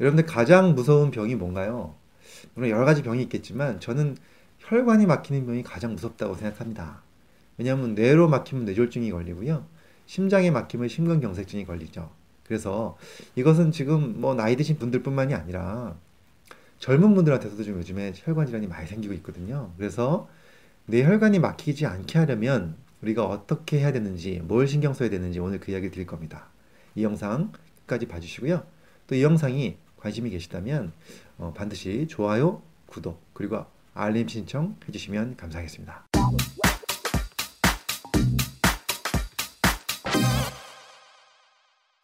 여러분들 가장 무서운 병이 뭔가요? 물론 여러 가지 병이 있겠지만 저는 혈관이 막히는 병이 가장 무섭다고 생각합니다. 왜냐하면 뇌로 막히면 뇌졸중이 걸리고요. 심장에 막히면 심근경색증이 걸리죠. 그래서 이것은 지금 뭐 나이 드신 분들뿐만이 아니라 젊은 분들한테서도 좀 요즘에 혈관 질환이 많이 생기고 있거든요. 그래서 뇌 혈관이 막히지 않게 하려면 우리가 어떻게 해야 되는지, 뭘 신경 써야 되는지 오늘 그 이야기 드릴 겁니다. 이 영상 끝까지 봐주시고요. 또 이 영상이 관심이 계시다면 어, 반드시 좋아요, 구독, 그리고 알림 신청 해주시면 감사하겠습니다.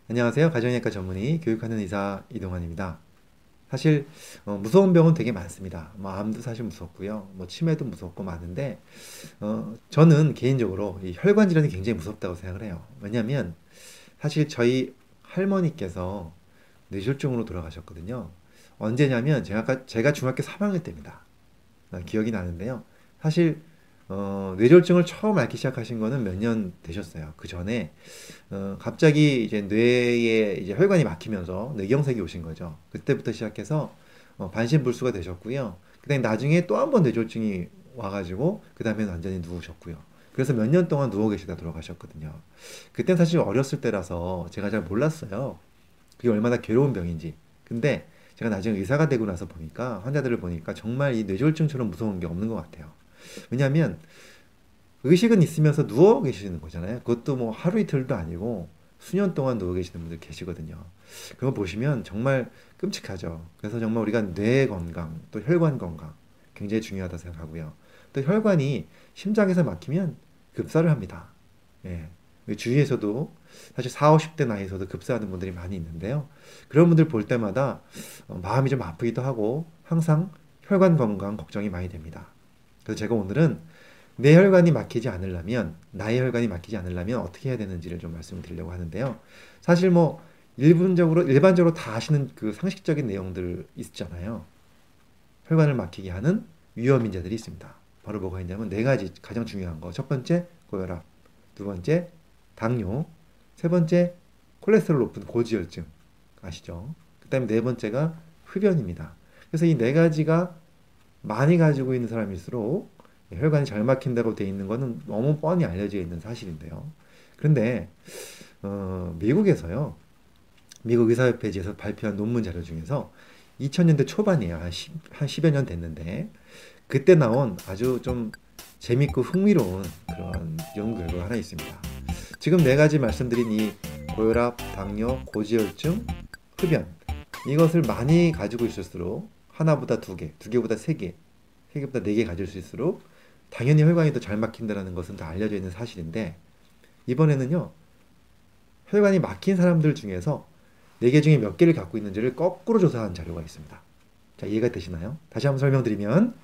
안녕하세요. 가정의학과 전문의 교육하는 의사 이동환입니다. 사실 어, 무서운 병은 되게 많습니다. 뭐 암도 사실 무섭고요. 뭐 치매도 무섭고 많은데 어, 저는 개인적으로 이 혈관 질환이 굉장히 무섭다고 생각을 해요. 왜냐하면 사실 저희 할머니께서 뇌졸중으로 돌아가셨거든요. 언제냐면 제가 제가 중학교 3학년 때입니다. 아, 기억이 나는데요. 사실 어, 뇌졸중을 처음 앓기 시작하신 거는 몇 년 되셨어요. 그 전에 어, 갑자기 이제 뇌에 이제 혈관이 막히면서 뇌경색이 오신 거죠. 그때부터 시작해서 어, 반신불수가 되셨고요. 그다음에 나중에 또 한 번 뇌졸중이 와가지고 그 다음에 완전히 누우셨고요. 그래서 몇 년 동안 누워 계시다 돌아가셨거든요. 그땐 사실 어렸을 때라서 제가 잘 몰랐어요. 그게 얼마나 괴로운 병인지. 근데 제가 나중에 의사가 되고 나서 보니까 환자들을 보니까 정말 이 뇌졸중처럼 무서운 게 없는 것 같아요. 왜냐하면 의식은 있으면서 누워 계시는 거잖아요. 그것도 뭐 하루 이틀도 아니고 수년 동안 누워 계시는 분들 계시거든요. 그거 보시면 정말 끔찍하죠. 그래서 정말 우리가 뇌 건강, 또 혈관 건강 굉장히 중요하다 생각하고요. 또 혈관이 심장에서 막히면 급사를 합니다. 예. 주위에서도 사실 40, 50대 나이에서도 급사하는 분들이 많이 있는데요. 그런 분들 볼 때마다 어, 마음이 좀 아프기도 하고 항상 혈관 건강 걱정이 많이 됩니다. 그래서 제가 오늘은 내 혈관이 막히지 않으려면 나의 혈관이 막히지 않으려면 어떻게 해야 되는지를 좀 말씀드리려고 하는데요. 사실 뭐 일반적으로 일반적으로 다 아시는 그 상식적인 내용들 있잖아요. 혈관을 막히게 하는 위험 인자들이 있습니다. 바로 뭐가 있냐면 네 가지 가장 중요한 거. 첫 번째 고혈압, 두 번째 당뇨, 세 번째 콜레스테롤 높은 고지혈증 아시죠? 그 다음에 네 번째가 흡연입니다. 그래서 이 네 가지가 많이 가지고 있는 사람일수록 혈관이 잘 막힌다고 돼 있는 것은 너무 뻔히 알려져 있는 사실인데요. 그런데 어, 미국에서요. 미국 의사협회지에서 발표한 논문 자료 중에서 2000년대 초반이에요. 한, 10, 한 10여 년 됐는데 그때 나온 아주 좀 재밌고 흥미로운 그런 연구 결과가 하나 있습니다. 지금 네 가지 말씀드린 이 고혈압, 당뇨, 고지혈증, 흡연 이것을 많이 가지고 있을수록 하나보다 두 개, 두 개보다 세 개, 세 개보다 네 개 가질 수 있을수록 당연히 혈관이 더 잘 막힌다는 것은 다 알려져 있는 사실인데 이번에는요 혈관이 막힌 사람들 중에서 네 개 중에 몇 개를 갖고 있는지를 거꾸로 조사한 자료가 있습니다. 자 이해가 되시나요? 다시 한번 설명드리면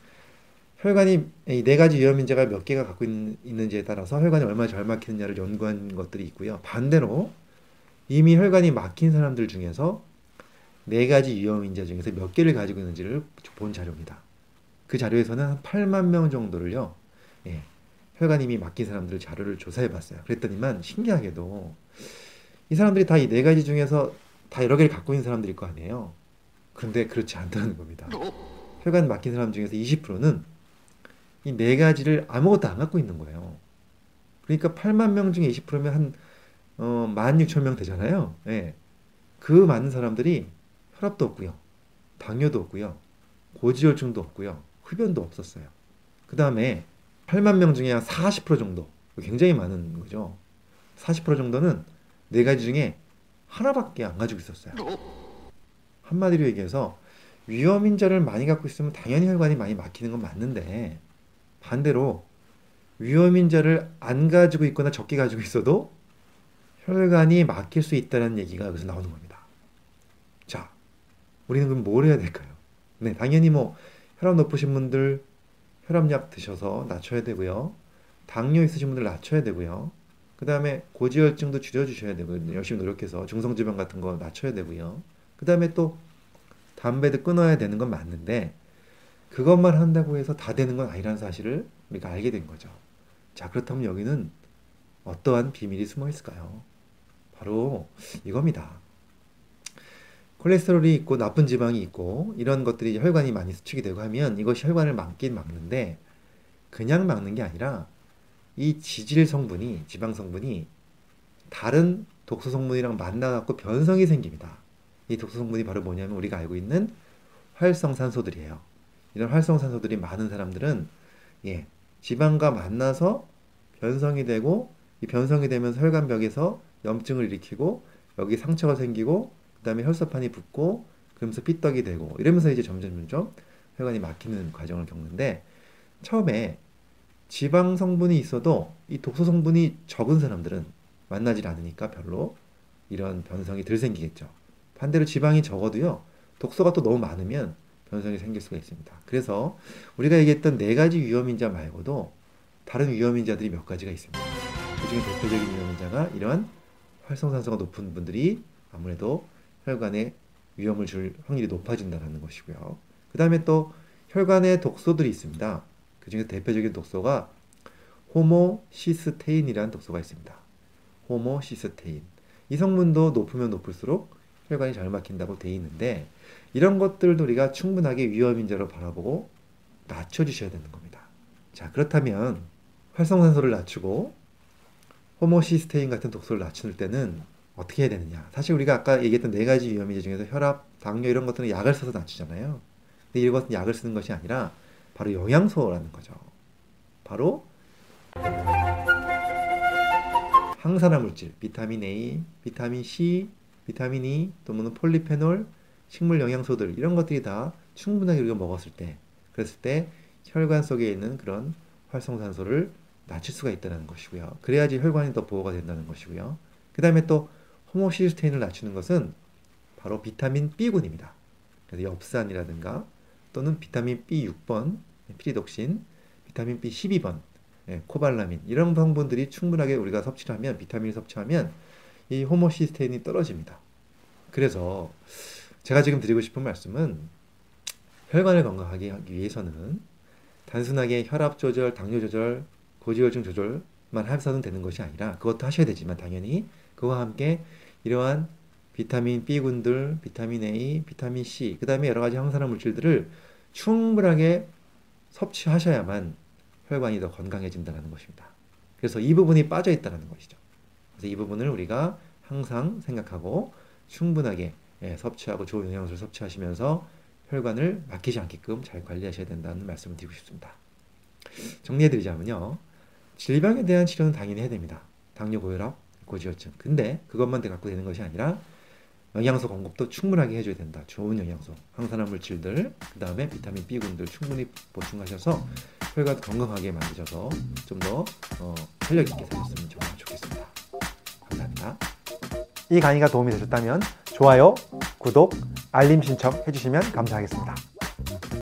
혈관이 이 네 가지 위험 인자가 몇 개가 갖고 있는, 지에 따라서 혈관이 얼마나 잘 막히느냐를 연구한 것들이 있고요. 반대로 이미 혈관이 막힌 사람들 중에서 네 가지 위험 인자 중에서 몇 개를 가지고 있는지를 본 자료입니다. 그 자료에서는 한 8만 명 정도를요. 예, 혈관이 이미 막힌 사람들 자료를 조사해 봤어요. 그랬더니만 신기하게도 이 사람들이 다 이 네 가지 중에서 다 여러 개를 갖고 있는 사람들일 거 아니에요. 근데 그렇지 않다는 겁니다. 혈관 막힌 사람 중에서 20%는 이 네 가지를 아무것도 안 갖고 있는 거예요. 그러니까 8만 명 중에 20%면 한 어, 16,000명 되잖아요. 예. 그 많은 사람들이 혈압도 없고요. 당뇨도 없고요. 고지혈증도 없고요. 흡연도 없었어요. 그 다음에 8만 명 중에 한 40% 정도, 굉장히 많은 거죠. 40% 정도는 네 가지 중에 하나밖에 안 가지고 있었어요. 한마디로 얘기해서 위험 인자를 많이 갖고 있으면 당연히 혈관이 많이 막히는 건 맞는데 반대로 위험인 자를 안 가지고 있거나 적게 가지고 있어도 혈관이 막힐 수 있다는 얘기가 여기서 나오는 겁니다. 자, 우리는 그럼 뭘 해야 될까요? 네, 당연히 뭐 혈압 높으신 분들 혈압약 드셔서 낮춰야 되고요. 당뇨 있으신 분들 낮춰야 되고요. 그 다음에 고지혈증도 줄여주셔야 되고요. 열심히 노력해서 중성질병 같은 거 낮춰야 되고요. 그 다음에 또 담배도 끊어야 되는 건 맞는데 그것만 한다고 해서 다 되는 건 아니라는 사실을 우리가 알게 된 거죠. 자, 그렇다면 여기는 어떠한 비밀이 숨어 있을까요? 바로 이겁니다. 콜레스테롤이 있고 나쁜 지방이 있고 이런 것들이 혈관이 많이 수축이 되고 하면 이것이 혈관을 막긴 막는데 그냥 막는 게 아니라 이 지질 성분이 지방 성분이 다른 독소 성분이랑 만나갖고 변성이 생깁니다. 이 독소 성분이 바로 뭐냐면 우리가 알고 있는 활성산소들이에요. 이런 활성산소들이 많은 사람들은 예, 지방과 만나서 변성이 되고 이 변성이 되면서 혈관벽에서 염증을 일으키고 여기 상처가 생기고 그다음에 혈소판이 붓고 그러면서 삐떡이 되고 이러면서 이제 점점 점점 혈관이 막히는 과정을 겪는데 처음에 지방 성분이 있어도 이 독소 성분이 적은 사람들은 만나질 않으니까 별로 이런 변성이 덜 생기겠죠. 반대로 지방이 적어도요. 독소가 또 너무 많으면 변성이 생길 수가 있습니다. 그래서 우리가 얘기했던 네 가지 위험인자 말고도 다른 위험인자들이 몇 가지가 있습니다. 그 중에 대표적인 위험인자가 이러한 활성산소가 높은 분들이 아무래도 혈관에 위험을 줄 확률이 높아진다는 것이고요. 그 다음에 또 혈관에 독소들이 있습니다. 그 중에 대표적인 독소가 호모시스테인이라는 독소가 있습니다. 호모시스테인. 이 성분도 높으면 높을수록 혈관이 잘 막힌다고 되어 있는데 이런 것들도 우리가 충분하게 위험인자로 바라보고 낮춰주셔야 되는 겁니다. 자 그렇다면 활성산소를 낮추고 호모시스테인 같은 독소를 낮출 때는 어떻게 해야 되느냐? 사실 우리가 아까 얘기했던 네 가지 위험인자 중에서 혈압, 당뇨 이런 것들은 약을 써서 낮추잖아요. 근데 이것은 약을 쓰는 것이 아니라 바로 영양소라는 거죠. 바로 항산화 물질, 비타민 A, 비타민 C, 비타민 E, 또는 폴리페놀, 식물 영양소들 이런 것들이 다 충분하게 우리가 먹었을 때, 그랬을 때 혈관 속에 있는 그런 활성산소를 낮출 수가 있다는 것이고요. 그래야지 혈관이 더 보호가 된다는 것이고요. 그 다음에 또 호모시스테인을 낮추는 것은 바로 비타민 B군입니다. 그래서 엽산이라든가 또는 비타민 B6번, 피리독신, 비타민 B12번, 예, 코발라민 이런 성분들이 충분하게 우리가 섭취를 하면 비타민을 섭취하면 이 호모시스테인이 떨어집니다. 그래서 제가 지금 드리고 싶은 말씀은 혈관을 건강하게 하기 위해서는 단순하게 혈압 조절, 당뇨 조절, 고지혈증 조절만 해서는 되는 것이 아니라 그것도 하셔야 되지만 당연히 그와 함께 이러한 비타민 B군들, 비타민 A, 비타민 C, 그 다음에 여러 가지 항산화 물질들을 충분하게 섭취하셔야만 혈관이 더 건강해진다는 것입니다. 그래서 이 부분이 빠져 있다는 것이죠. 그래서 이 부분을 우리가 항상 생각하고 충분하게 예, 섭취하고 좋은 영양소를 섭취하시면서 혈관을 막히지 않게끔 잘 관리하셔야 된다는 말씀을 드리고 싶습니다. 정리해드리자면요. 질병에 대한 치료는 당연히 해야 됩니다. 당뇨, 고혈압, 고지혈증. 근데 그것만 갖고 되는 것이 아니라 영양소 공급도 충분하게 해줘야 된다. 좋은 영양소, 항산화 물질들, 그 다음에 비타민 B군들 충분히 보충하셔서 혈관 건강하게 만드셔서 좀더 어, 활력 있게 사셨으면 좋겠습니다. 감사합니다. 이 강의가 도움이 되셨다면 좋아요, 구독, 알림 신청 해주시면 감사하겠습니다.